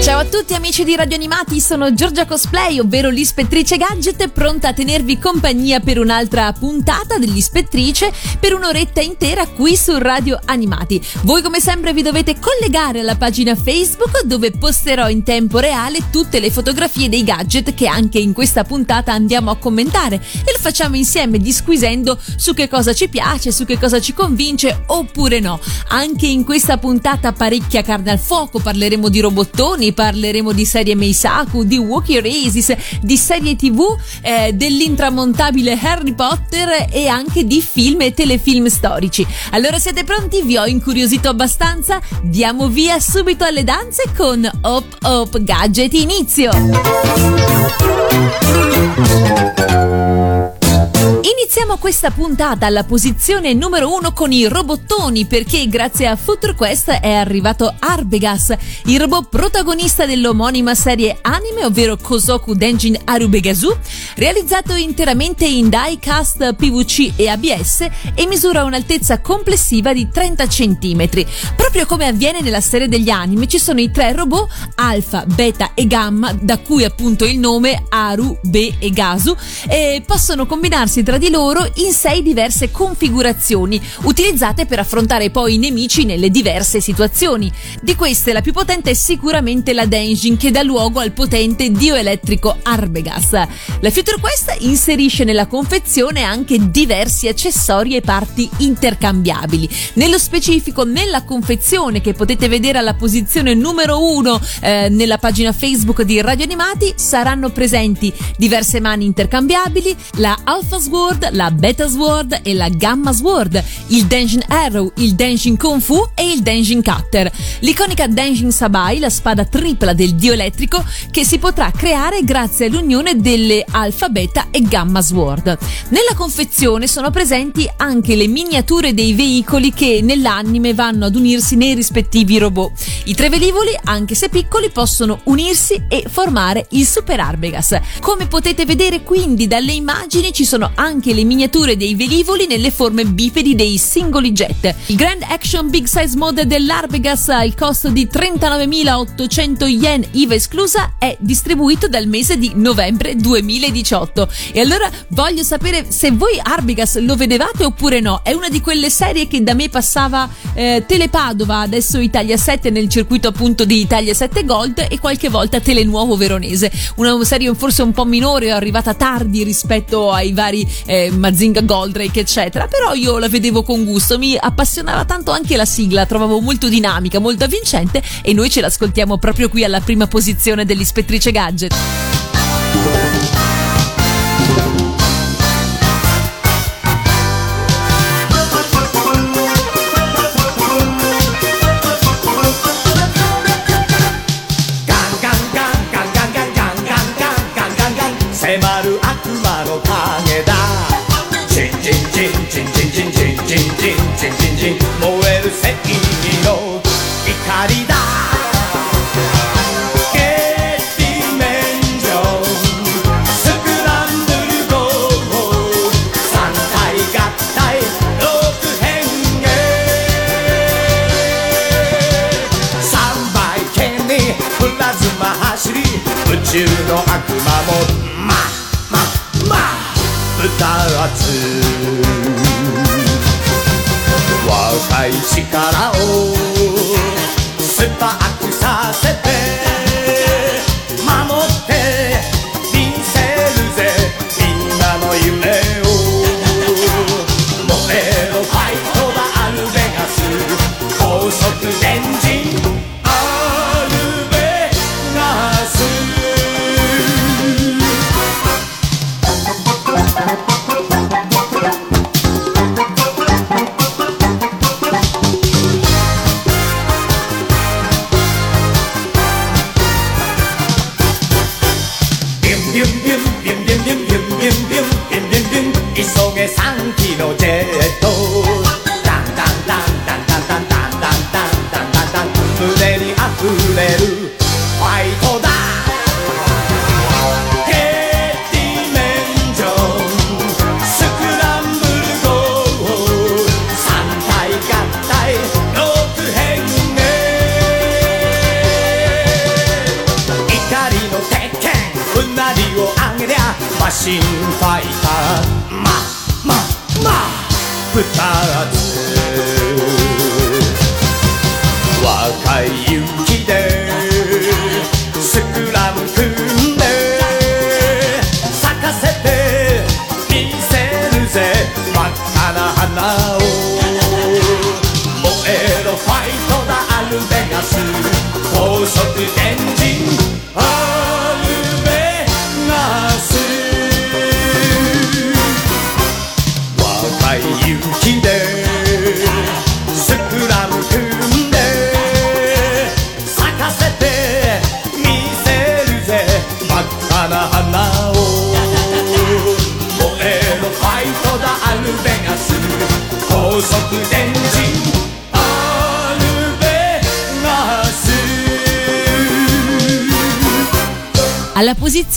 Ciao a tutti amici di Radio Animati, sono Giorgia Cosplay, ovvero l'ispettrice Gadget, pronta a tenervi compagnia per un'altra puntata dell'ispettrice per un'oretta intera qui su Radio Animati. Voi come sempre vi dovete collegare alla pagina Facebook dove posterò in tempo reale tutte le fotografie dei gadget che anche in questa puntata andiamo a commentare e lo facciamo insieme disquisendo su che cosa ci piace, su che cosa ci convince oppure no. Anche in questa puntata parecchia carne al fuoco, parleremo di robottoni, parleremo di serie Meisaku, di Wookiee Races, di serie tv, eh, dell'intramontabile Harry Potter e anche di film e telefilm storici. Allora siete pronti? Vi ho incuriosito abbastanza? Diamo via subito alle danze con Hop Hop Gadget Inizio! Iniziamo questa puntata alla posizione numero uno con i robottoni perché grazie a Future Quest è arrivato Arbegas, il robot protagonista dell'omonima serie anime, ovvero Kosoku Denjin Arubegasu, realizzato interamente in die-cast PVC e ABS e misura un'altezza complessiva di 30 cm. Proprio come avviene nella serie degli anime ci sono i tre robot Alpha, Beta e Gamma, da cui appunto il nome Aru, Be e Gasu, e possono combinarsi tra di loro in sei diverse configurazioni, utilizzate per affrontare poi i nemici nelle diverse situazioni. Di queste la più potente è sicuramente la Dengin che dà luogo al potente dio elettrico Arbegas. La Future Quest inserisce nella confezione anche diversi accessori e parti intercambiabili. Nello specifico nella confezione che potete vedere alla posizione numero uno eh, nella pagina Facebook di Radio Animati saranno presenti diverse mani intercambiabili, la Alpha Sword, la Beta Sword e la Gamma Sword, il Denshin Arrow, il Denshin Kung Fu e il Denshin Cutter. L'iconica Denshin Sabai, la spada tripla del dio elettrico che si potrà creare grazie all'unione delle Alpha, Beta e Gamma Sword. Nella confezione sono presenti anche le miniature dei veicoli che nell'anime vanno ad unirsi nei rispettivi robot. I tre velivoli, anche se piccoli, possono unirsi e formare il Super Arbegas. Come potete vedere quindi dalle immagini ci sono anche le miniature dei velivoli nelle forme bipedi dei singoli jet. Il Grand Action Big Size Mode dell'Arbegas al costo di 39.800 yen IVA esclusa è distribuito dal mese di novembre 2018. E allora voglio sapere se voi Arbegas lo vedevate oppure no. È una di quelle serie che da me passava eh, Telepadova, adesso Italia 7 nel circuito appunto di Italia 7 Gold e qualche volta Telenuovo Veronese. Una serie forse un po' minore, arrivata tardi rispetto ai vari eh, Mazinga Goldrake eccetera, però io la vedevo con gusto, mi appassionava tanto anche la sigla, trovavo molto dinamica, molto avvincente e noi ce l'ascoltiamo proprio qui alla prima posizione dell'ispettrice Gadget.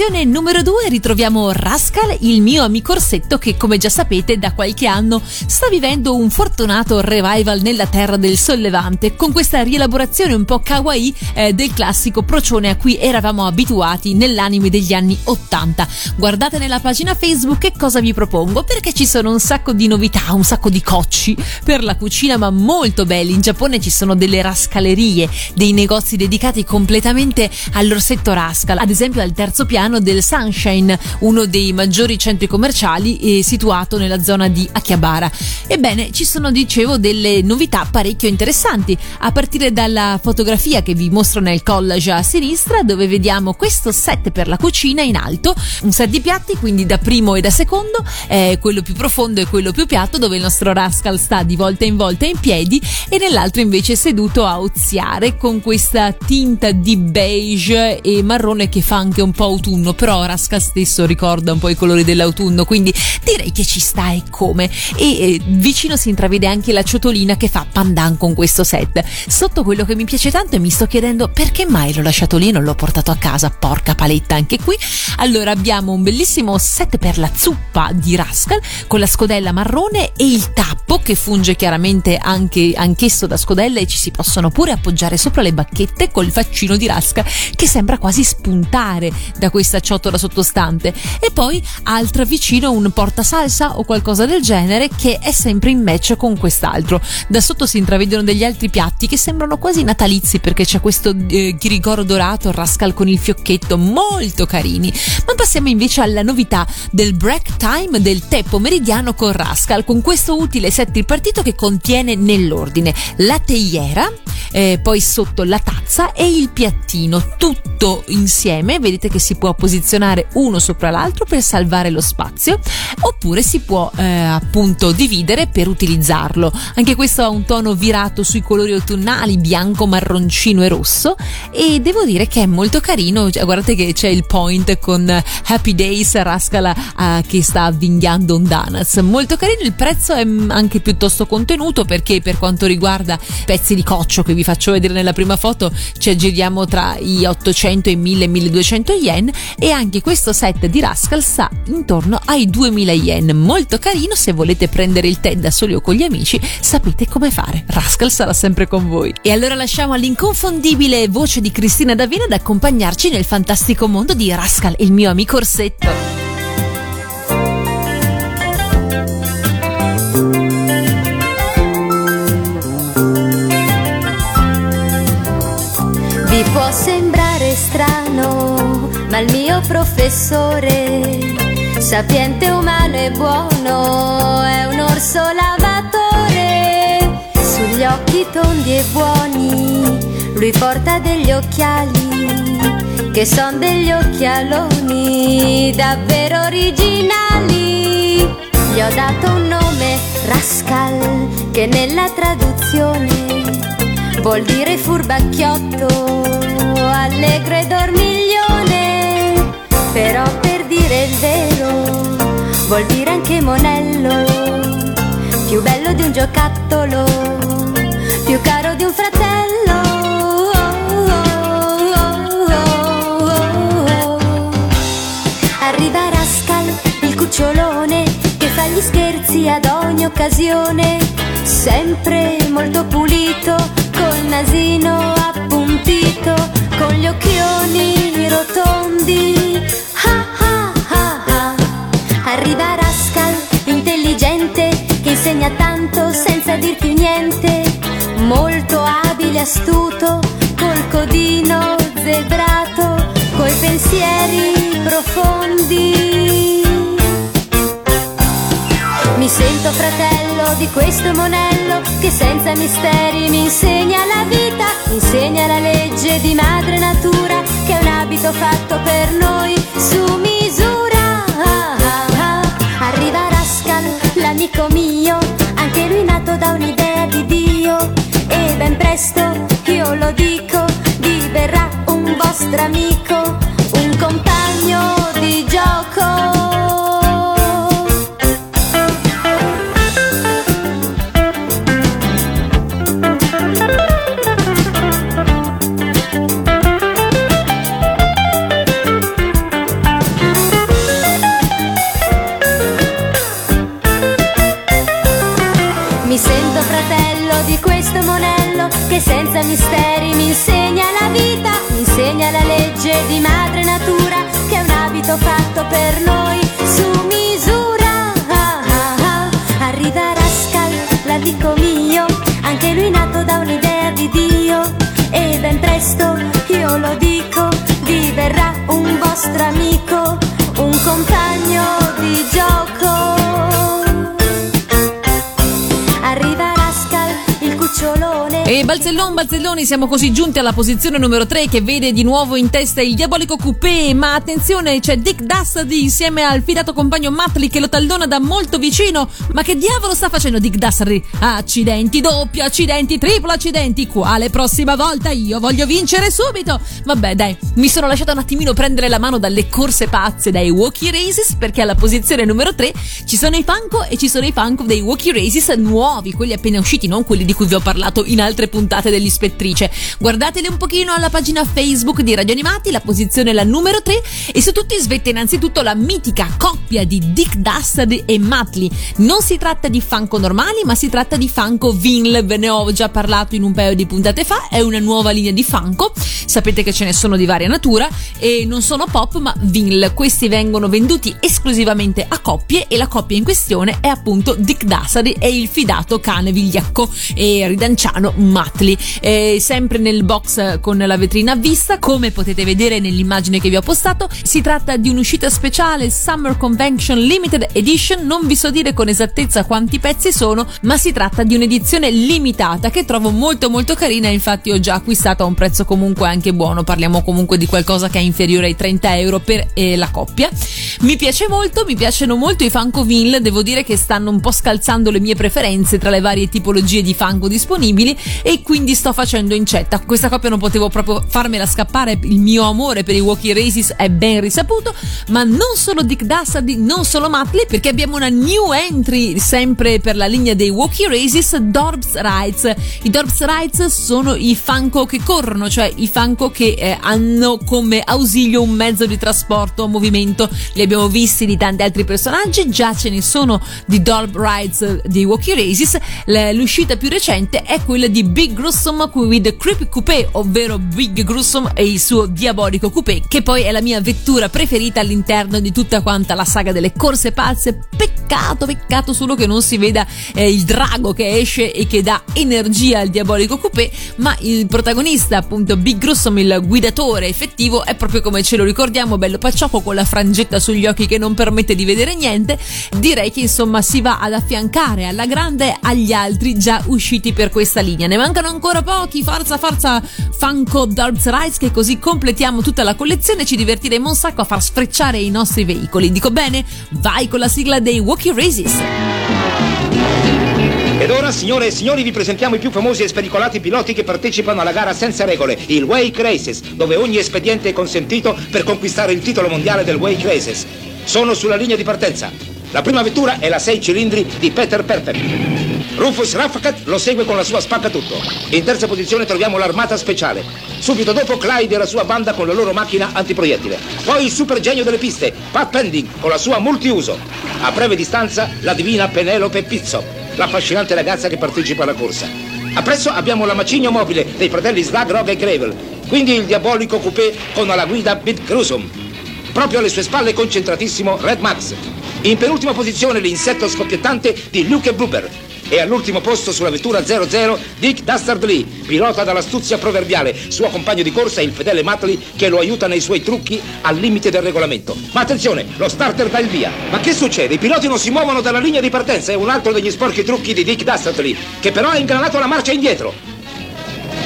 Posizione numero 2 ritroviamo Rascal, il mio amico orsetto che come già sapete da qualche anno sta vivendo un fortunato revival nella terra del sollevante con questa rielaborazione un po' kawaii eh, del classico procione a cui eravamo abituati nell'anime degli anni 80. Guardate nella pagina Facebook che cosa vi propongo perché ci sono un sacco di novità, un sacco di cocci per la cucina ma molto belli. In Giappone ci sono delle rascalerie, dei negozi dedicati completamente all'orsetto Rascal, ad esempio al terzo piano del Sunshine, uno dei maggiori centri commerciali eh, situato nella zona di Akihabara. Ebbene, ci sono, dicevo, delle novità parecchio interessanti, a partire dalla fotografia che vi mostro nel collage a sinistra, dove vediamo questo set per la cucina in alto, un set di piatti, quindi da primo e da secondo, eh, quello più profondo e quello più piatto, dove il nostro Rascal sta di volta in volta in piedi, e nell'altro invece seduto a oziare con questa tinta di beige e marrone che fa anche un po' autunno, però Rascal stesso ricorda un po' i colori dell'autunno, quindi direi che ci sta e come. E eh, vicino si intravede anche la ciotolina che fa pandan con questo set. Sotto quello che mi piace tanto e mi sto chiedendo perché mai l'ho lasciato lì e non l'ho portato a casa, porca paletta anche qui. Allora abbiamo un bellissimo set per la zuppa di Rascal con la scodella marrone e il tappo che funge chiaramente anche anch'esso da scodella e ci si possono pure appoggiare sopra le bacchette col faccino di Rascal che sembra quasi spuntare da questa ciotola sottostante. E poi altra vicino un portasalsa o qualcosa del genere che è sempre in match con quest'altro. Da sotto si intravedono degli altri piatti che sembrano quasi natalizi perché c'è questo eh, ghirigoro dorato, Rascal con il fiocchetto, molto carini. Ma passiamo invece alla novità del break time del tè pomeridiano con Rascal, con questo utile set tripartito che contiene nell'ordine la teiera, eh, poi sotto la tazza e il piattino, tutto insieme. Vedete che si può posizionare uno sopra l'altro per salvare lo spazio, oppure si può eh, appunto dividere per utilizzarlo. Anche questo ha un tono virato sui colori autunnali, bianco, marroncino e rosso, e devo dire che è molto carino. Cioè, guardate che c'è il point con Happy Days Rascala eh, che sta avvinghiando un donuts. Molto carino, il prezzo è anche piuttosto contenuto perché per quanto riguarda pezzi di coccio che vi faccio vedere nella prima foto ci aggiriamo tra i 800 e i 1000 1200 yen e anche questo set di Rascal sta intorno ai 2000 yen. Molto carino se volete prendere il tè da soli o con gli amici, sapete come fare. Rascal sarà sempre con voi. E allora lasciamo all'inconfondibile voce di Cristina Davina ad accompagnarci nel fantastico mondo di Rascal, il mio amico orsetto. Vi può sembrare strano, ma il mio professore, sapiente, umano e buono, è un orso lavatore. Sugli occhi tondi e buoni, lui porta degli occhiali, che son degli occhialoni davvero originali. Gli ho dato un nome, Rascal, che nella traduzione vuol dire furbacchiotto, allegro e dormiglione, però per dire il vero vuol dire anche monello, più bello di un giocattolo, più caro di un fratello. Arriva Rascal, il cucciolone, che fa gli scherzi ad ogni occasione, sempre molto pulito, col nasino appuntito, con gli occhioni rotondi. Ha, ha, ha, Arriva Rascal, intelligente, che insegna tanto senza dirti niente. Molto abile, astuto, col codino zebrato, coi pensieri profondi. Sento fratello di questo monello che senza misteri mi insegna la vita, insegna la legge di madre natura che è un abito fatto per noi su misura. Arriva Rascal, l'amico mio, anche lui nato da un'idea di Dio e ben presto, io lo dico, diverrà un vostro amico, Balzellon, Balzelloni, siamo così giunti alla posizione numero 3 che vede di nuovo in testa il diabolico coupé, ma attenzione c'è Dick Dastardly insieme al fidato compagno Matley che lo tallona da molto vicino, ma che diavolo sta facendo Dick Dastardly? Accidenti, doppio accidenti, triplo accidenti, quale prossima volta io voglio vincere subito? Vabbè dai, mi sono lasciata un attimino prendere la mano dalle corse pazze dai Walkie Races perché alla posizione numero 3 ci sono i Funko e ci sono i Funko dei Walkie Races nuovi, quelli appena usciti, non quelli di cui vi ho parlato in altre puntate dell'Ispettrice. Guardateli un pochino alla pagina Facebook di Radio Animati, la posizione è la numero 3 e su tutti svetta innanzitutto la mitica coppia di Dick Dastard e Matley. Non si tratta di Funko normali, ma si tratta di Funko Vinl, ve ne ho già parlato in un paio di puntate fa, è una nuova linea di Funko, sapete che ce ne sono di varia natura e non sono pop ma Vinl, questi vengono venduti esclusivamente a coppie e la coppia in questione è appunto Dick Dastard e il fidato cane vigliacco e ridanciano Matley. Eh, sempre nel box con la vetrina a vista, come potete vedere nell'immagine che vi ho postato, si tratta di un'uscita speciale Summer Convention Limited Edition, non vi so dire con esattezza quanti pezzi sono, ma si tratta di un'edizione limitata che trovo molto molto carina, infatti ho già acquistato a un prezzo comunque anche buono, parliamo comunque di qualcosa che è inferiore ai 30 euro per eh, la coppia. Mi piace molto, mi piacciono molto i Funko Ville, devo dire che stanno un po' scalzando le mie preferenze tra le varie tipologie di Funko disponibili e quindi sto facendo incetta. Questa coppia non potevo proprio farmela scappare, il mio amore per i Walkie Races è ben risaputo, ma non solo Dick Dastardly, non solo Matley, perché abbiamo una new entry sempre per la linea dei Walkie Races, Dorbs Rides. I Dorbs Rides sono i Funko che corrono, cioè i Funko che eh, hanno come ausilio un mezzo di trasporto a movimento. Li abbiamo visti di tanti altri personaggi, già ce ne sono di Dorb Rides di Walkie Races. L'uscita più recente è quella di Big Gruesome with Creepy Coupé, ovvero Big Gruesome e il suo diabolico coupé, che poi è la mia vettura preferita all'interno di tutta quanta la saga delle corse pazze. Peccato, peccato solo che non si veda eh, il drago che esce e che dà energia al diabolico coupé, ma il protagonista, appunto Big Gruesome, il guidatore effettivo, è proprio come ce lo ricordiamo, bello pacciocco con la frangetta sugli occhi che non permette di vedere niente. Direi che insomma si va ad affiancare alla grande agli altri già usciti per questa linea. Ne mancano ancora pochi, forza forza Funko Darts Rise che così completiamo tutta la collezione e ci divertiremo un sacco a far sfrecciare i nostri veicoli. Dico bene? Vai con la sigla dei Walkie Races. Ed ora, signore e signori, vi presentiamo i più famosi e spericolati piloti che partecipano alla gara senza regole, il Wake Races, dove ogni espediente è consentito per conquistare il titolo mondiale del Wake Races. Sono sulla linea di partenza. La prima vettura è la 6 cilindri di Peter Perfect. Rufus Raffacat lo segue con la sua spaccatutto. In terza posizione troviamo l'armata speciale. Subito dopo Clyde e la sua banda con la loro macchina antiproiettile. Poi il super genio delle piste, Pat Pending, con la sua multiuso. A breve distanza la divina Penelope Pizzo, l'affascinante ragazza che partecipa alla corsa. Appresso abbiamo la macigno mobile dei fratelli Slag, Rog e Gravel, quindi il diabolico coupé con alla guida Bit Grusum. Proprio alle sue spalle concentratissimo Red Max. In penultima posizione l'insetto scoppiettante di Luke Blooper. E all'ultimo posto sulla vettura 00 Dick Dastardly, pilota dall'astuzia proverbiale, suo compagno di corsa il fedele Matley che lo aiuta nei suoi trucchi al limite del regolamento. Ma attenzione, lo starter dà il via. Ma che succede? I piloti non si muovono dalla linea di partenza, è un altro degli sporchi trucchi di Dick Dastardly, che però ha ingranato la marcia indietro.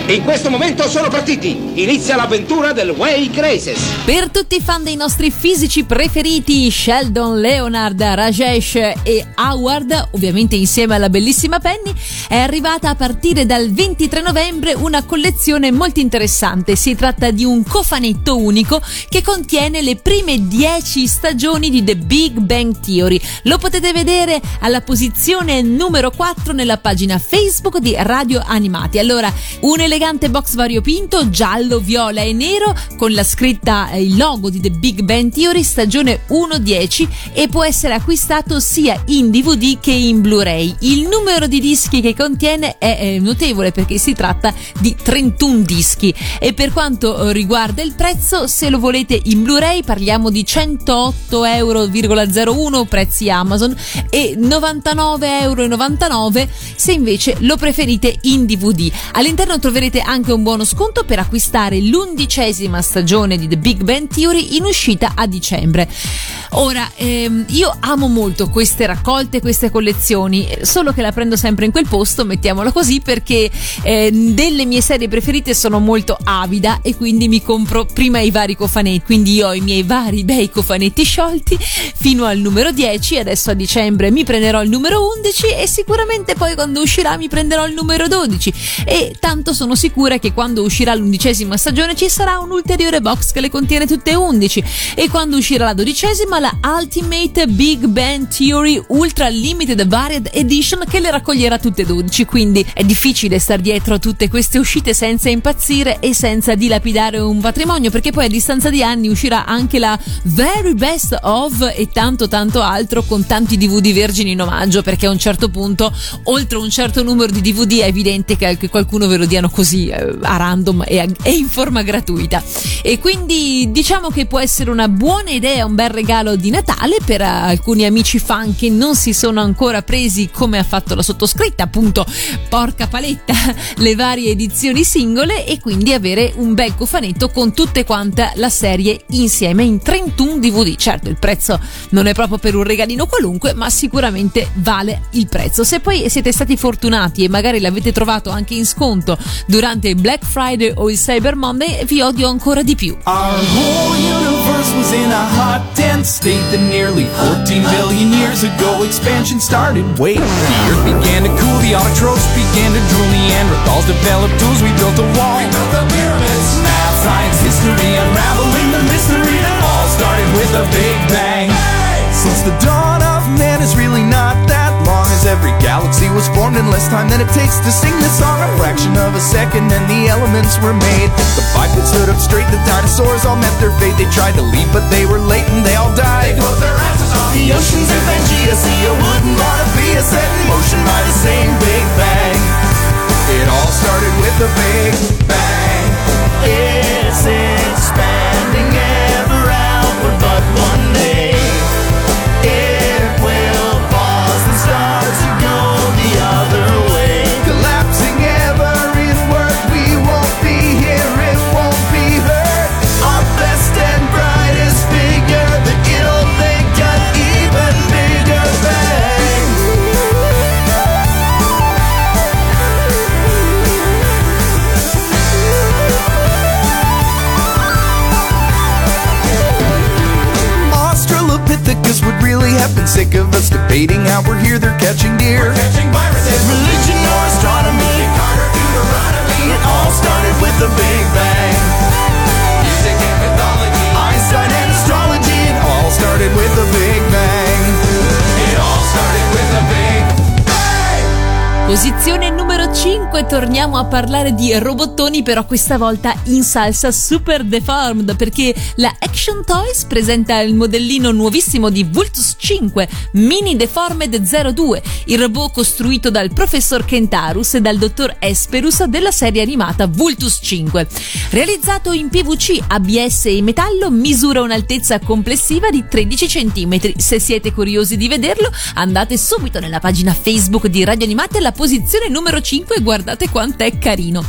In questo momento sono partiti. Inizia l'avventura del Wake Races. Per tutti i fan dei nostri fisici preferiti, Sheldon, Leonard, Rajesh e Howard, ovviamente insieme alla bellissima Penny, è arrivata a partire dal 23 novembre una collezione molto interessante. Si tratta di un cofanetto unico che contiene le prime 10 stagioni di The Big Bang Theory. Lo potete vedere alla posizione numero 4 nella pagina Facebook di Radio Animati. Allora, un elegante box variopinto, giallo, viola e nero, con la scritta, eh, il logo di The Big Bang Theory, stagione 1-10 e può essere acquistato sia in DVD che in Blu-ray. Il numero di dischi che contiene è, è notevole perché si tratta di 31 dischi e per quanto riguarda il prezzo, se lo volete in Blu-ray parliamo di 108,01 euro prezzi Amazon e 99,99 euro se invece lo preferite in DVD. All'interno troverete avrete anche un buono sconto per acquistare l'undicesima stagione di The Big Bang Theory in uscita a dicembre. Ora, ehm, io amo molto queste raccolte, queste collezioni, solo che la prendo sempre in quel posto, mettiamolo così, perché eh, delle mie serie preferite sono molto avida e quindi mi compro prima i vari cofanetti, quindi ho i miei vari bei cofanetti sciolti fino al numero 10, adesso a dicembre mi prenderò il numero 11 e sicuramente poi quando uscirà mi prenderò il numero 12 e tanto sono sicura che quando uscirà l'undicesima stagione ci sarà un ulteriore box che le contiene tutte e 11 e quando uscirà la dodicesima la Ultimate Big Bang Theory Ultra Limited Varied Edition che le raccoglierà tutte e 12 quindi è difficile star dietro a tutte queste uscite senza impazzire e senza dilapidare un patrimonio perché poi a distanza di anni uscirà anche la Very Best of e tanto tanto altro con tanti DVD vergini in omaggio perché a un certo punto oltre un certo numero di DVD è evidente che qualcuno ve lo diano così così eh, a random e, e in forma gratuita. E quindi diciamo che può essere una buona idea, un bel regalo di Natale per alcuni amici fan che non si sono ancora presi come ha fatto la sottoscritta, appunto, porca paletta, le varie edizioni singole e quindi avere un bel cofanetto con tutte quante la serie insieme in 31 DVD. Certo, il prezzo non è proprio per un regalino qualunque, ma sicuramente vale il prezzo. Se poi siete stati fortunati e magari l'avete trovato anche in sconto durante il Black Friday o il Cyber Monday vi odio ancora di più. Our whole universe was in a hot, dense state that nearly 14 billion years ago expansion started. Wait, the earth began to cool, the autotrophs began to drool, Neanderthals developed tools, we built a wall. We built the pyramids. Math, science, history, unraveling the mystery that all started with a big bang. Since the dawn of man is really not every galaxy was formed in less time than it takes to sing this song. A fraction of a second and the elements were made. The bipeds stood up straight, the dinosaurs all met their fate. They tried to leave, but they were late and they all died. They closed their asses on the oceans and Pangea. See a wooden Monopia set in motion by the same Big Bang. It all started with a Big Bang. Have been sick of us debating how we're here, they're catching deer. catching viruses. Religion or astronomy. Carter, Deuteronomy. It all started with the Big Bang. Music and mythology. Einstein and astrology. It all started with the Big Bang. It all started with the Big Bang. Posizione numero 5 torniamo a parlare di robottoni, però questa volta in salsa super deformed perché la Action Toys presenta il modellino nuovissimo di Vultus 5 Mini Deformed 02, il robot costruito dal professor Kentarus e dal dottor Esperus della serie animata Vultus 5. Realizzato in PVC, ABS e metallo, misura un'altezza complessiva di 13 cm. Se siete curiosi di vederlo, andate subito nella pagina Facebook di Radio Animate alla posizione numero 5 e guardate quant'è carino.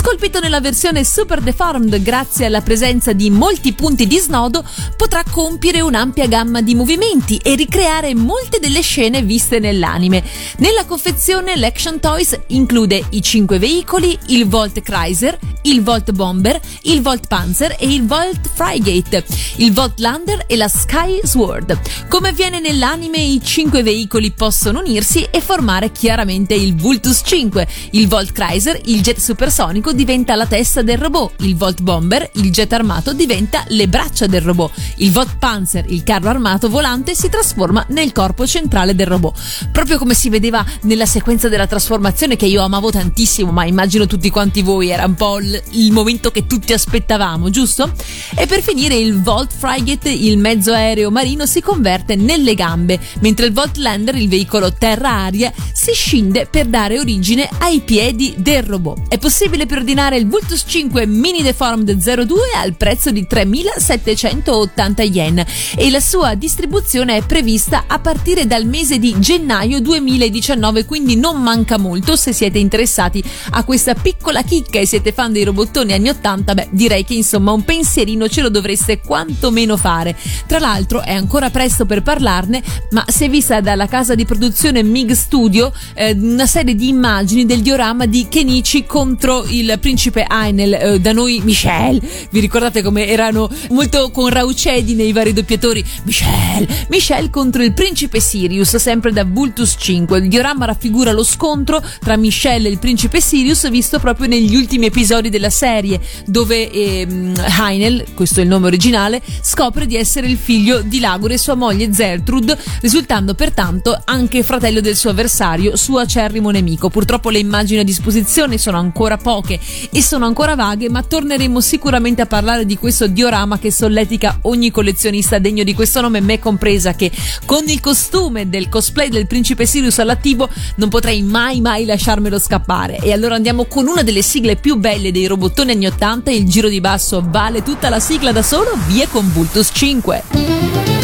Scolpito nella versione Super Deformed grazie alla presenza di molti punti di snodo, potrà compiere un'ampia gamma di movimenti e ricreare molte delle scene viste nell'anime. Nella confezione l'Action Toys include i 5 veicoli, il Volt Chrysler, il Volt Bomber, il Volt Panzer e il Volt Frigate, il Volt Lander e la Sky Sword. Come avviene nell'anime, i 5 veicoli possono unirsi e formare chiaramente il Vultus 5. Il Volt Chrysler, il jet supersonico, diventa la testa del robot, il Volt Bomber, il jet armato, diventa le braccia del robot, il Volt Panzer, il carro armato volante, si trasforma nel corpo centrale del robot. Proprio come si vedeva nella sequenza della trasformazione che io amavo tantissimo, ma immagino tutti quanti voi, era un po' il, il momento che tutti aspettavamo, giusto? E per finire il Volt Frigate, il mezzo aereo marino, si converte nelle gambe, mentre il Volt Lander, il veicolo terra-aria, si scinde per dare origine ai piedi del robot. È possibile preordinare il Vultus 5 Mini Deformed 02 al prezzo di 3.780 yen e la sua distribuzione è prevista a partire dal mese di gennaio 2019, quindi non manca molto se siete interessati a questa piccola chicca e siete fan dei robottoni anni 80, beh, direi che insomma un pensierino ce lo dovreste quantomeno fare. Tra l'altro è ancora presto per parlarne, ma si è vista dalla casa di produzione MIG Studio eh, una serie di immagini del diorama di Kenichi contro il principe Ainel, eh, da noi Michel. Vi ricordate come erano molto con raucedi nei vari doppiatori? Michel, Michel contro il principe Sirius, sempre da Vultus 5. Il diorama raffigura lo scontro tra Michel e il principe Sirius visto proprio negli ultimi episodi della serie, dove ehm, Heinel, questo è il nome originale, scopre di essere il figlio di Lagore e sua moglie Zertrud, risultando pertanto anche fratello del suo avversario, suo acerrimo nemico. Purtroppo le immagini a disposizione sono ancora poche e sono ancora vaghe, ma torneremo sicuramente a parlare di questo diorama che solletica ogni collezionista degno di questo nome, me compresa, che con il costume del cosplay del principe Sirius all'attivo non potrei mai mai lasciarmelo scappare. E allora andiamo con una delle sigle più belle dei robottoni anni 80, il giro di basso vale tutta la sigla da solo, via con Vultus 5.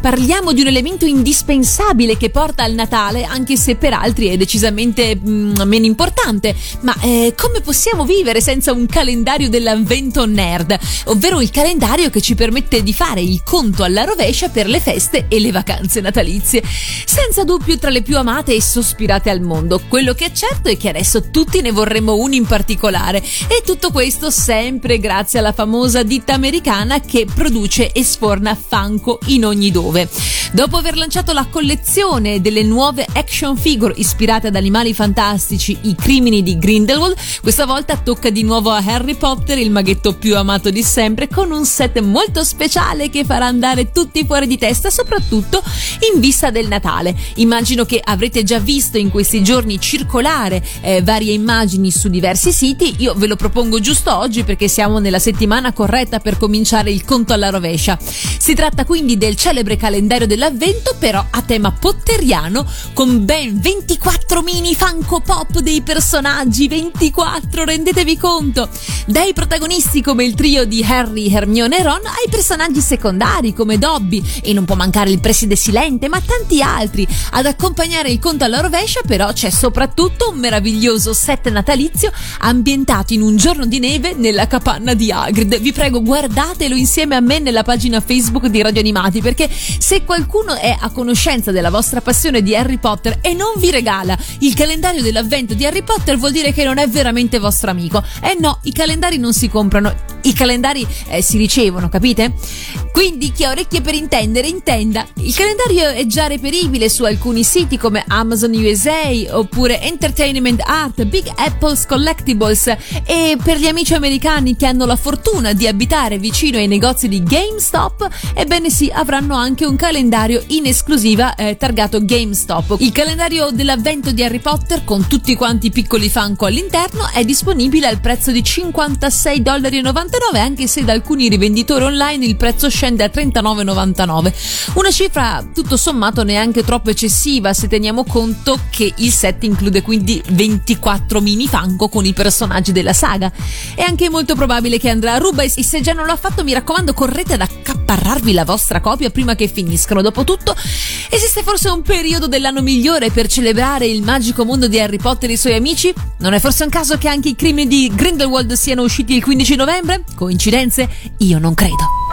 Parliamo di un elemento indispensabile che porta al Natale, anche se per altri è decisamente mm, meno importante. Ma eh, come possiamo vivere senza un calendario dell'avvento nerd? Ovvero il calendario che ci permette di fare il conto alla rovescia per le feste e le vacanze natalizie. Senza dubbio tra le più amate e sospirate al mondo. Quello che è certo è che adesso tutti ne vorremmo uno in particolare. E tutto questo sempre grazie alla famosa ditta americana che produce e sforna Funko in ogni dove. Dopo aver lanciato la collezione delle nuove action figure ispirate ad animali fantastici, i crimini di Grindelwald, questa volta tocca di nuovo a Harry Potter, il maghetto più amato di sempre, con un set molto speciale che farà andare tutti fuori di testa, soprattutto in vista del Natale. Immagino che avrete già visto in questi giorni circolare eh, varie immagini su diversi siti. Io ve lo propongo giusto oggi perché siamo nella settimana corretta per cominciare il conto alla rovescia. Si tratta quindi del celebre calendario dell'avvento, però a tema potteriano, con ben 24 mini Funko Pop dei personaggi. 24, rendetevi conto! Dai protagonisti come il trio di Harry, Hermione e Ron ai personaggi secondari come Dobby, e non può mancare il preside silente, ma tanti altri. Ad accompagnare il conto alla rovescia, però, c'è soprattutto un meraviglioso set natalizio ambientato in un giorno di neve nella capanna di Hagrid. Vi prego, guardatelo insieme a me nella pagina Facebook di Radio Animati, perché se qualcuno è a conoscenza della vostra passione di Harry Potter e non vi regala il calendario dell'avvento di Harry Potter, vuol dire che non è veramente vostro amico. Eh no, i calendari non si comprano, i calendari eh, si ricevono, capite? Quindi chi ha orecchie per intendere, intenda. Il calendario è già reperibile su alcuni siti come Amazon USA oppure Entertainment Art, Big Apple's Collectibles e per gli amici americani che hanno la fortuna di abitare vicino ai negozi di GameStop, ebbene sì, avranno anche un calendario in esclusiva eh, targato GameStop. Il calendario dell'avvento di Harry Potter con tutti quanti i piccoli Funko all'interno è disponibile al prezzo di 56,99 dollari anche se da alcuni rivenditori online il prezzo scende a 39,99. Una cifra tutto sommato neanche troppo eccessiva se teniamo conto che il set include quindi 24 mini Funko con i personaggi della saga. È anche molto probabile che andrà a ruba e se già non l'ha fatto mi raccomando correte ad accaparrarvi la vostra copia prima che finiscano. Dopotutto esiste forse un periodo dell'anno migliore per celebrare il magico mondo di Harry Potter e i suoi amici? Non è forse un caso che anche i crimini di Grindelwald siano usciti il 15 novembre? Coincidenze? Io non credo.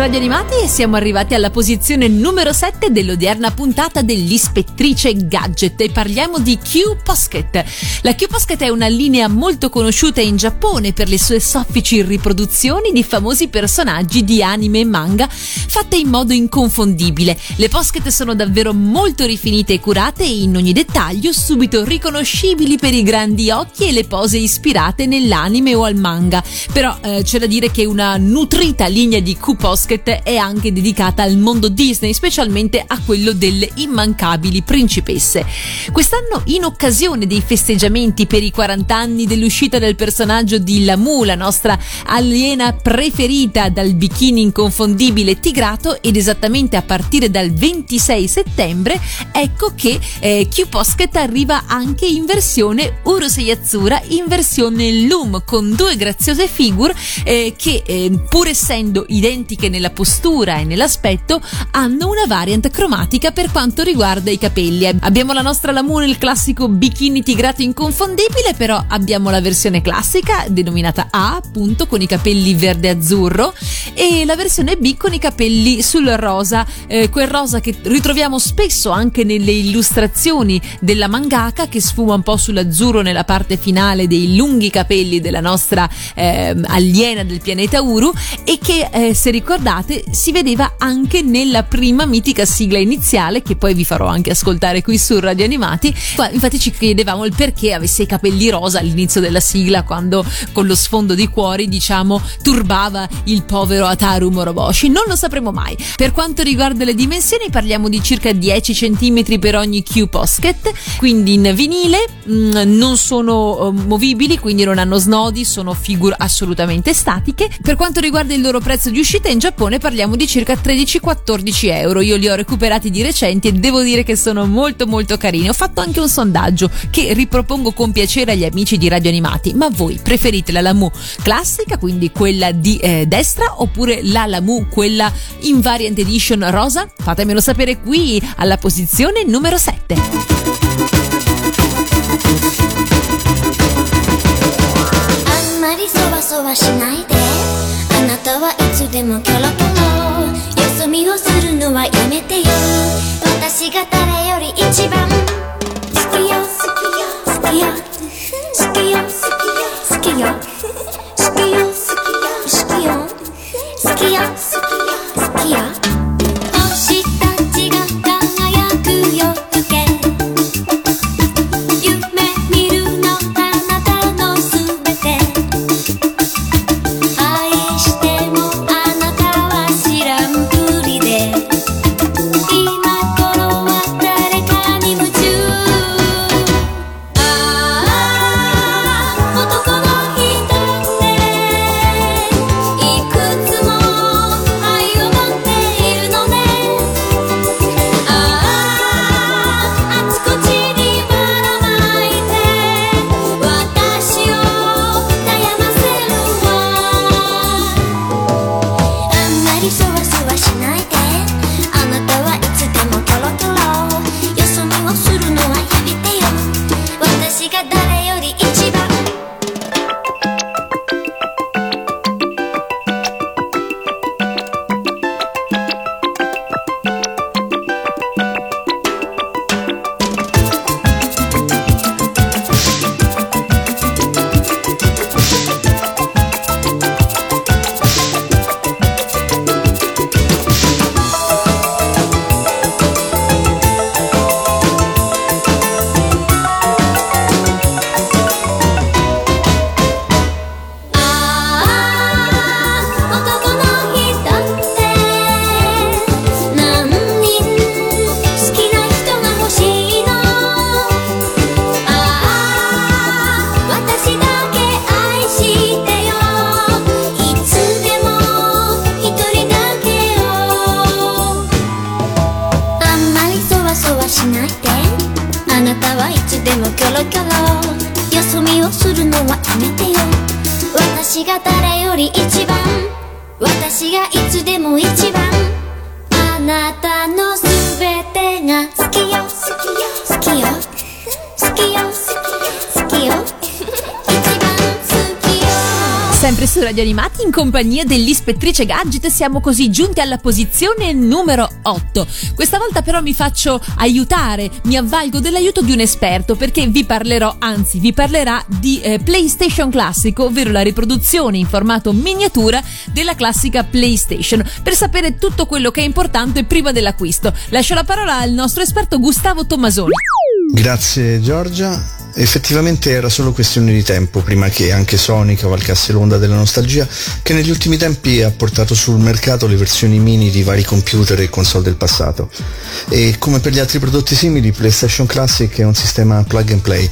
Radio Animati e siamo arrivati alla posizione numero 7 dell'odierna puntata dell'Ispettrice Gadget e parliamo di Q Posket. La Q Posket è una linea molto conosciuta in Giappone per le sue soffici riproduzioni di famosi personaggi di anime e manga fatte in modo inconfondibile. Le posket sono davvero molto rifinite e curate e in ogni dettaglio subito riconoscibili per i grandi occhi e le pose ispirate nell'anime o al manga. Però eh, c'è da dire che una nutrita linea di Q Posket è anche dedicata al mondo Disney, specialmente a quello delle immancabili principesse. Quest'anno, in occasione dei festeggiamenti per i 40 anni dell'uscita del personaggio di Lamu, la nostra aliena preferita dal bikini inconfondibile tigrato, ed esattamente a partire dal 26 settembre, ecco che eh, Q Posket arriva anche in versione Urusei Yatsura, in versione Loom, con due graziose figure eh, che, eh, pur essendo identiche, identiche nella postura e nell'aspetto, hanno una variant cromatica per quanto riguarda i capelli. Abbiamo la nostra Lamoon, il classico bikini tigrato inconfondibile, però abbiamo la versione classica denominata A, appunto con i capelli verde-azzurro e la versione B con i capelli sul rosa, eh, quel rosa che ritroviamo spesso anche nelle illustrazioni della mangaka che sfuma un po' sull'azzurro nella parte finale dei lunghi capelli della nostra eh, aliena del pianeta Uru e che eh, se ricordate, si vedeva anche nella prima mitica sigla iniziale, che poi vi farò anche ascoltare qui su Radio Animati. Infatti ci chiedevamo il perché avesse i capelli rosa all'inizio della sigla, quando con lo sfondo di cuori, diciamo, turbava il povero Ataru Moroboshi. Non lo sapremo mai. Per quanto riguarda le dimensioni, parliamo di circa 10 cm per ogni Q Posket, quindi in vinile, mh, mm, non sono uh, movibili, quindi non hanno snodi, sono figure assolutamente statiche. Per quanto riguarda il loro prezzo di uscita in Giappone parliamo di circa 13-14 euro. Io li ho recuperati di recente e devo dire che sono molto molto carini. Ho fatto anche un sondaggio che ripropongo con piacere agli amici di Radio Animati. Ma voi preferite la Lamu classica, quindi quella di eh, destra, oppure la Lamu, quella in variant edition rosa? Fatemelo sapere qui alla posizione numero 7. そわしないで たはいつでもキョロキョロよそ見をするのはやめてよ。私が誰より一番。好きよ好きよ好きよ。好きよ好きよ好きよ。好きよ好きよ好きよ。Compagnia dell'ispettrice Gadget siamo così giunti alla posizione numero 8. Questa volta però mi faccio aiutare, mi avvalgo dell'aiuto di un esperto perché vi parlerò, anzi vi parlerà di eh, PlayStation Classic, ovvero la riproduzione in formato miniatura della classica PlayStation, per sapere tutto quello che è importante prima dell'acquisto. Lascio la parola al nostro esperto Gustavo Tommasoni. Grazie Giorgia. Effettivamente era solo questione di tempo prima che anche Sony cavalcasse l'onda della nostalgia che negli ultimi tempi ha portato sul mercato le versioni mini di vari computer e console del passato. E come per gli altri prodotti simili, PlayStation Classic è un sistema plug and play,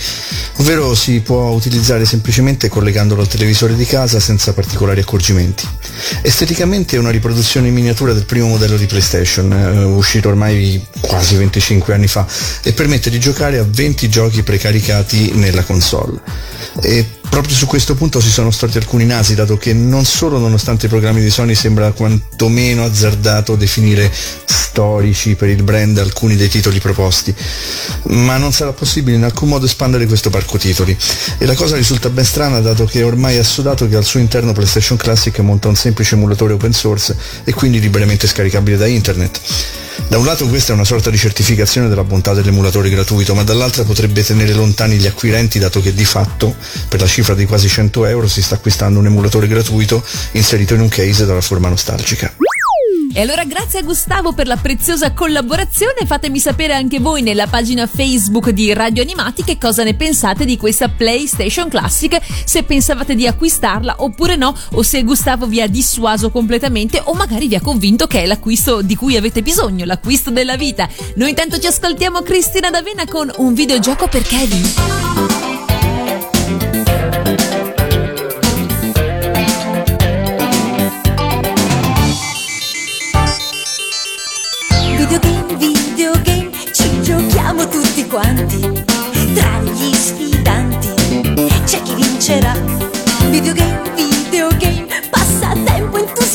ovvero si può utilizzare semplicemente collegandolo al televisore di casa senza particolari accorgimenti. Esteticamente è una riproduzione in miniatura del primo modello di PlayStation, eh, uscito ormai quasi 25 anni fa, e permette di giocare a 20 giochi precaricati nella console. E proprio su questo punto ci sono stati alcuni nasi, dato che non solo nonostante i programmi di Sony sembra quantomeno azzardato definire storici per il brand alcuni dei titoli proposti, ma non sarà possibile in alcun modo espandere questo parco titoli. E la cosa risulta ben strana dato che ormai è assodato che al suo interno PlayStation Classic monta un semplice emulatore open source e quindi liberamente scaricabile da internet. Da un lato questa è una sorta di certificazione della bontà dell'emulatore gratuito, ma dall'altra potrebbe tenere lontani gli acquirenti dato che di fatto per la cifra di quasi 100 euro si sta acquistando un emulatore gratuito inserito in un case dalla forma nostalgica. E allora grazie a Gustavo per la preziosa collaborazione, fatemi sapere anche voi nella pagina Facebook di Radio Animati che cosa ne pensate di questa PlayStation Classic, se pensavate di acquistarla oppure no, o se Gustavo vi ha dissuaso completamente o magari vi ha convinto che è l'acquisto di cui avete bisogno, l'acquisto della vita. Noi intanto ci ascoltiamo Cristina D'Avena con un videogioco per Kevin.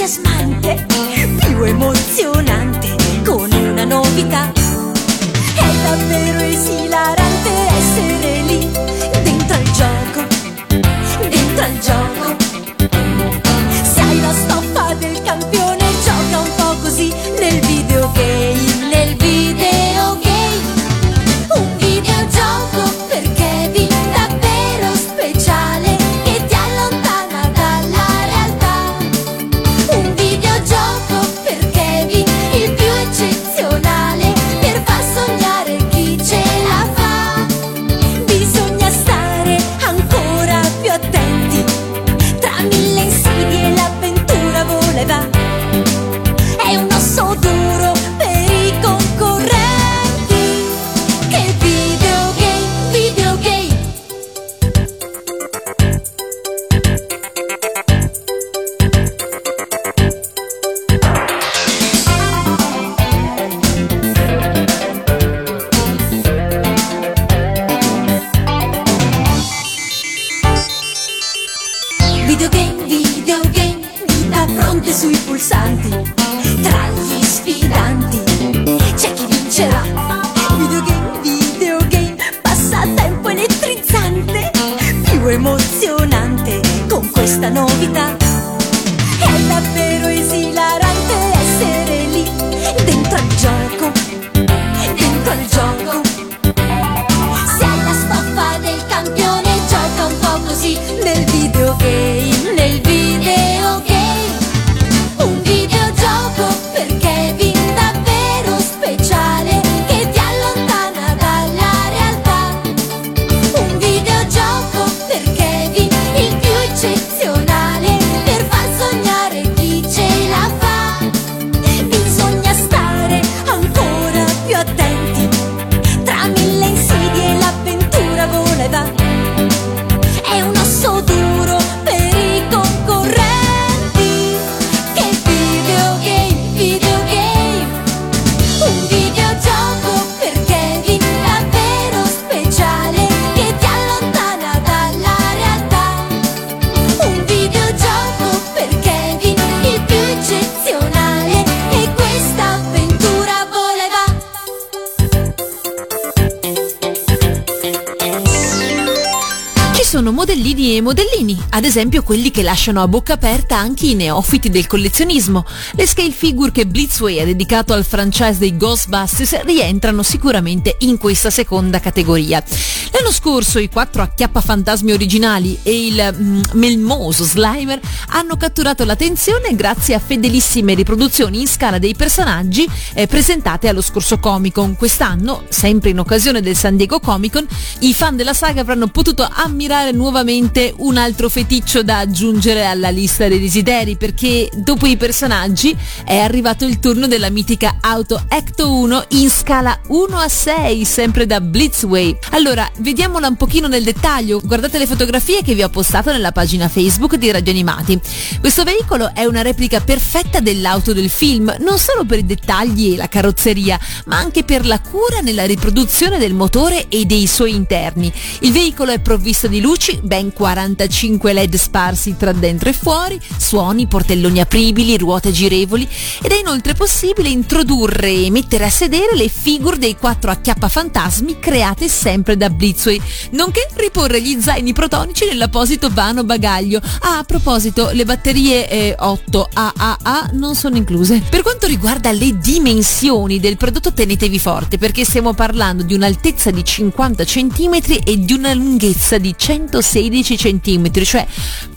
Entusiasmante, più emozionante con una novità. È davvero esilarante essere lì, dentro al gioco, dentro al gioco. Modellini e modellini, ad esempio quelli che lasciano a bocca aperta anche i neofiti del collezionismo. Le scale figure che Blitzway ha dedicato al franchise dei Ghostbusters rientrano sicuramente in questa seconda categoria. L'anno scorso i quattro acchiappafantasmi originali e il mm, melmoso Slimer hanno catturato l'attenzione grazie a fedelissime riproduzioni in scala dei personaggi eh, presentate allo scorso Comic Con. Quest'anno, sempre in occasione del San Diego Comic Con, i fan della saga avranno potuto ammirare nuovamente un altro feticcio da aggiungere alla lista dei desideri perché dopo i personaggi è arrivato il turno della mitica auto Ecto 1 in scala 1 a 6 sempre da Blitzway. Allora, vediamola un pochino nel dettaglio, guardate le fotografie che vi ho postato nella pagina Facebook di Radio Animati. Questo veicolo è una replica perfetta dell'auto del film, non solo per i dettagli e la carrozzeria, ma anche per la cura nella riproduzione del motore e dei suoi interni. Il veicolo è provvisto di luci, ben 45 LED sparsi tra dentro e fuori, suoni, portelloni apribili, ruote girevoli ed è inoltre possibile introdurre e mettere a sedere le figure dei quattro acchiappafantasmi create sempre da Blitzway, nonché riporre gli zaini protonici nell'apposito vano bagaglio. Ah, a proposito, le batterie eh, 8 AAA non sono incluse. Per quanto riguarda le dimensioni del prodotto tenetevi forte perché stiamo parlando di un'altezza di 50 cm e di una lunghezza di 116 cm, cioè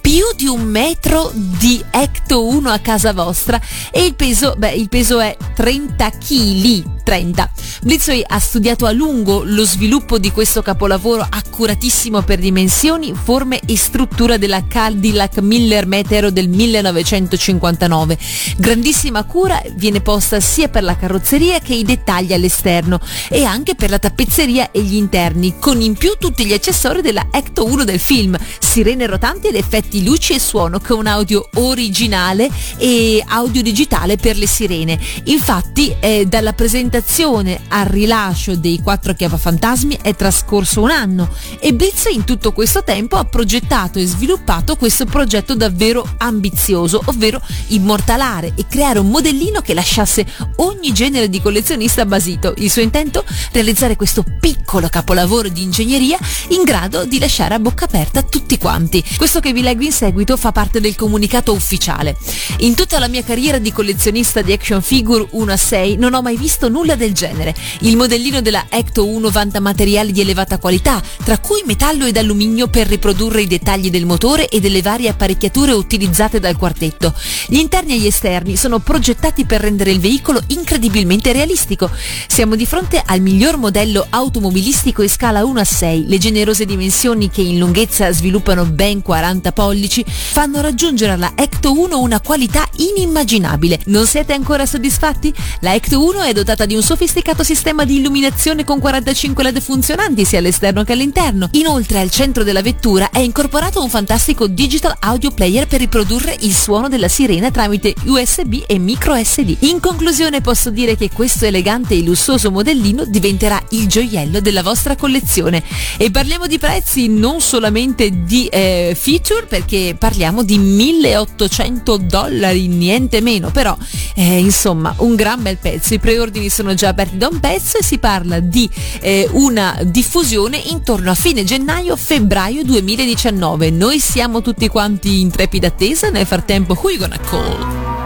più di un metro di Ecto 1 a casa vostra e il peso, beh, il peso è 30 kg. 30. Blitzway ha studiato a lungo lo sviluppo di questo capolavoro accuratissimo per dimensioni, forme e struttura della Cadillac Miller Meteor del 1959. Grandissima cura viene posta sia per la carrozzeria che i dettagli all'esterno e anche per la tappezzeria e gli interni, con in più tutti gli accessori della Ecto 1 del film, sirene rotanti ed effetti luci e suono con audio originale e audio digitale per le sirene. Infatti, eh, dalla presentazione al rilascio dei quattro chiappafantasmi è trascorso un anno e Blitz in tutto questo tempo ha progettato e sviluppato questo progetto davvero ambizioso, ovvero immortalare e creare un modellino che lasciasse ogni genere di collezionista basito. Il suo intento? Realizzare questo piccolo capolavoro di ingegneria in grado di lasciare a bocca aperta tutti quanti. Questo che vi leggo in seguito fa parte del comunicato ufficiale. In tutta la mia carriera di collezionista di action figure 1 a 6 non ho mai visto nulla del genere. Il modellino della Ecto 1 vanta materiali di elevata qualità, tra cui metallo ed alluminio per riprodurre i dettagli del motore e delle varie apparecchiature utilizzate dal quartetto. Gli interni e gli esterni sono progettati per rendere il veicolo incredibilmente realistico. Siamo di fronte al miglior modello automobilistico in scala 1 a 6. Le generose dimensioni che in lunghezza sviluppano ben 40 pollici fanno raggiungere alla Ecto 1 una qualità inimmaginabile. Non siete ancora soddisfatti? La Ecto 1 è dotata di un sofisticato sistema di illuminazione con 45 LED funzionanti sia all'esterno che all'interno. Inoltre al centro della vettura è incorporato un fantastico digital audio player per riprodurre il suono della sirena tramite USB e micro SD. In conclusione posso dire che questo elegante e lussuoso modellino diventerà il gioiello della vostra collezione. E parliamo di prezzi, non solamente di eh, feature, perché parliamo di 1800 dollari, niente meno, però eh, insomma un gran bel pezzo. I preordini sono già aperti da un pezzo e si parla di eh, una diffusione intorno a fine gennaio-febbraio 2019. Noi siamo tutti quanti in trepida attesa, nel frattempo who you gonna call?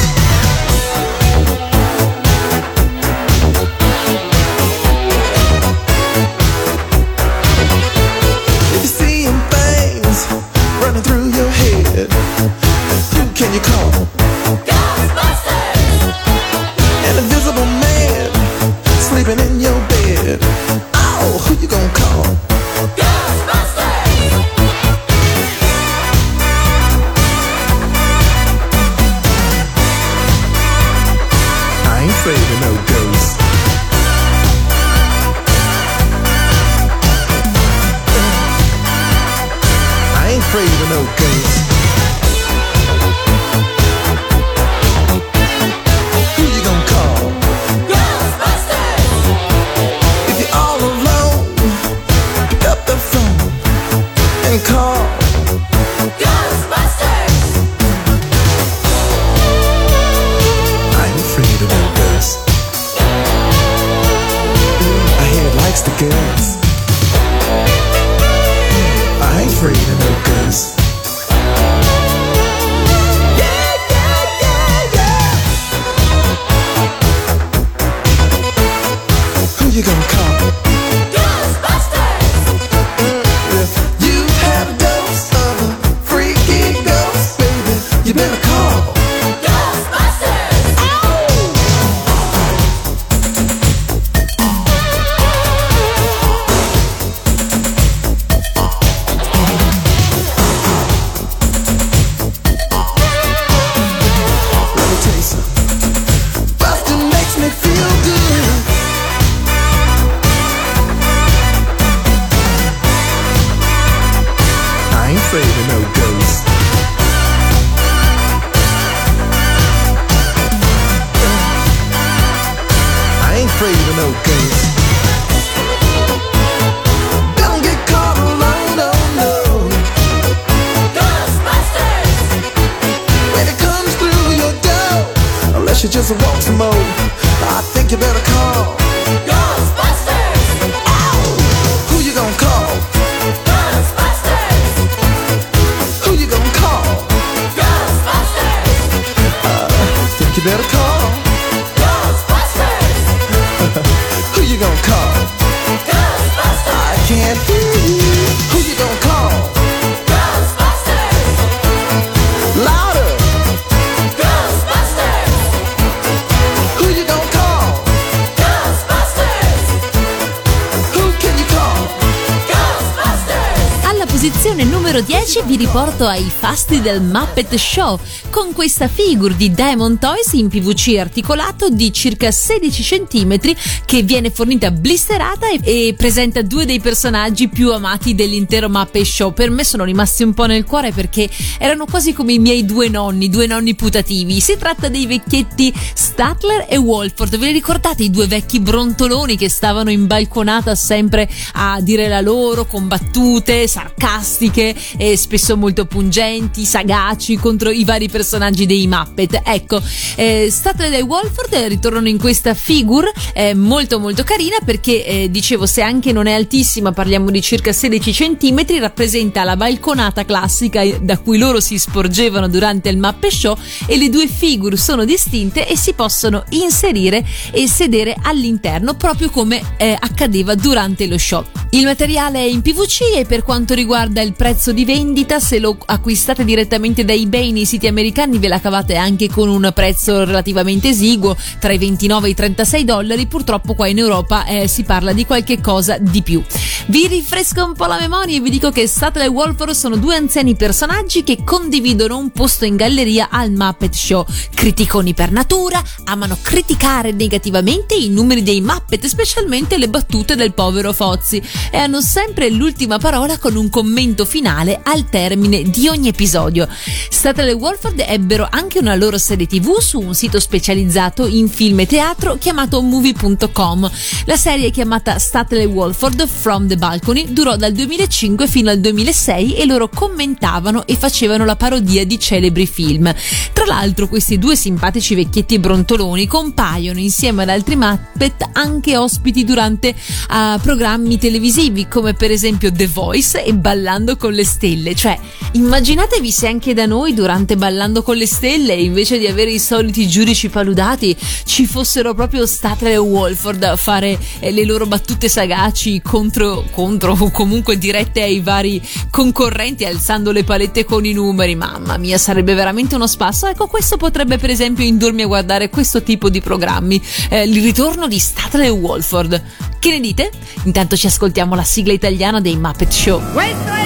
Riporto ai fasti del Muppet Show con questa figure di Diamond Toys in PVC articolato di circa 16 cm che viene fornita blisterata e, e presenta due dei personaggi più amati dell'intero Muppet Show. Per me sono rimasti un po' nel cuore perché erano quasi come i miei due nonni, due nonni putativi. Si tratta dei vecchietti Statler e Wolford. Ve li ricordate i due vecchi brontoloni che stavano in balconata sempre a dire la loro con battute sarcastiche e spesso molto pungenti, sagaci contro i vari personaggi dei Muppet. Ecco, eh, Statler e Wolford ritornano in questa figure eh, molto molto carina perché eh, dicevo se anche non è altissima, parliamo di circa 16 cm, rappresenta la balconata classica da cui loro si sporgevano durante il Muppet Show e le due figure sono distinte e si possono inserire e sedere all'interno proprio come eh, accadeva durante lo show. Il materiale è in PVC e per quanto riguarda il prezzo di vendita, se lo acquistate direttamente da eBay nei siti americani ve la cavate anche con un prezzo relativamente esiguo, tra i 29 e i 36 dollari, purtroppo qua in Europa eh, si parla di qualche cosa di più. Vi rinfresco un po' la memoria e vi dico che Statler e Wolford sono due anziani personaggi che condividono un posto in galleria al Muppet Show. Criticoni per natura, amano criticare negativamente i numeri dei Muppet, specialmente le battute del povero Fozzi, e hanno sempre l'ultima parola con un commento finale al termine di ogni episodio. Statler e Wolford ebbero anche una loro serie tv su un sito specializzato in film e teatro chiamato movie.com. La serie chiamata Statler e Wolford From the Balcony durò dal 2005 fino al 2006 e loro commentavano e facevano la parodia di celebri film. Tra l'altro questi due simpatici vecchietti brontoloni compaiono insieme ad altri Muppet anche ospiti durante uh, programmi televisivi come per esempio The Voice e Ballando con le Stelle. Cioè, immaginatevi se anche da noi durante Ballando con le Stelle invece di avere i soliti giudici paludati ci fossero proprio Statler e Wolford a fare eh, le loro battute sagaci contro, contro o comunque dirette ai vari concorrenti alzando le palette con i numeri. Mamma mia, sarebbe veramente uno spasso. Ecco, questo potrebbe per esempio indurmi a guardare questo tipo di programmi. Eh, il ritorno di Statler e Wolford. Che ne dite? Intanto ci ascoltiamo la sigla italiana dei Muppet Show. Questo è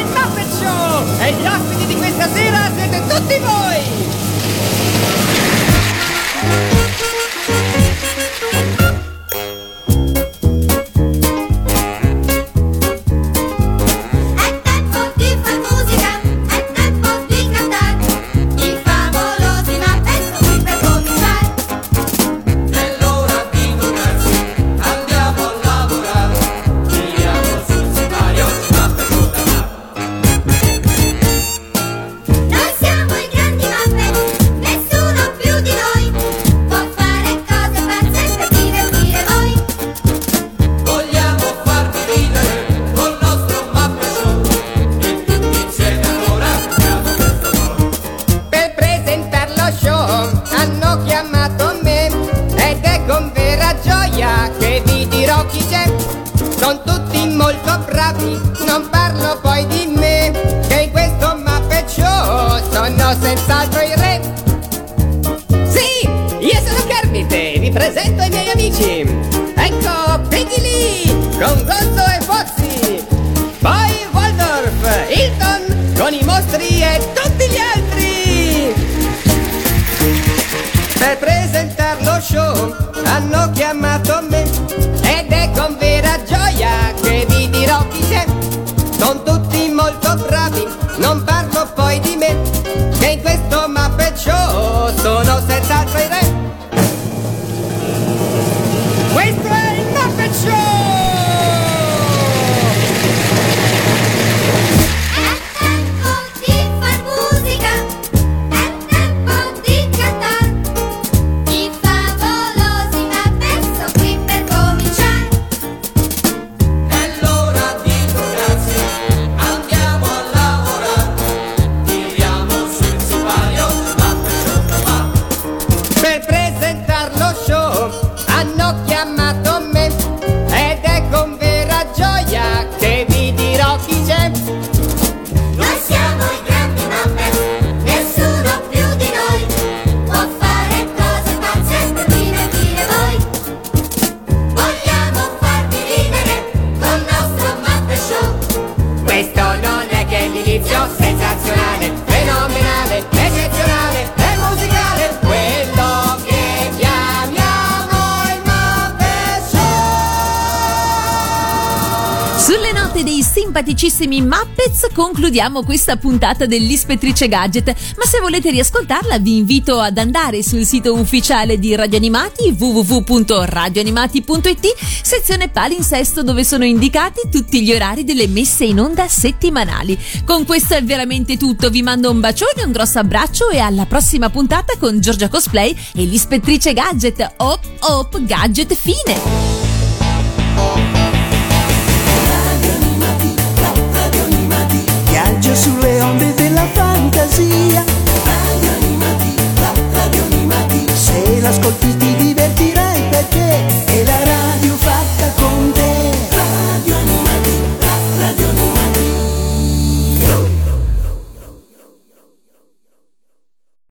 ospiti di questa sera siete tutti voi! Gadgets concludiamo questa puntata dell'Ispettrice Gadget, ma se volete riascoltarla vi invito ad andare sul sito ufficiale di Radio Animati www.radioanimati.it, sezione palinsesto dove sono indicati tutti gli orari delle messe in onda settimanali. Con questo è veramente tutto, vi mando un bacione, un grosso abbraccio e alla prossima puntata con Giorgia Cosplay e l'Ispettrice Gadget. Op, op, gadget fine! sulle onde della fantasia. Radio animati, la radio animati. Se l'ascolti ti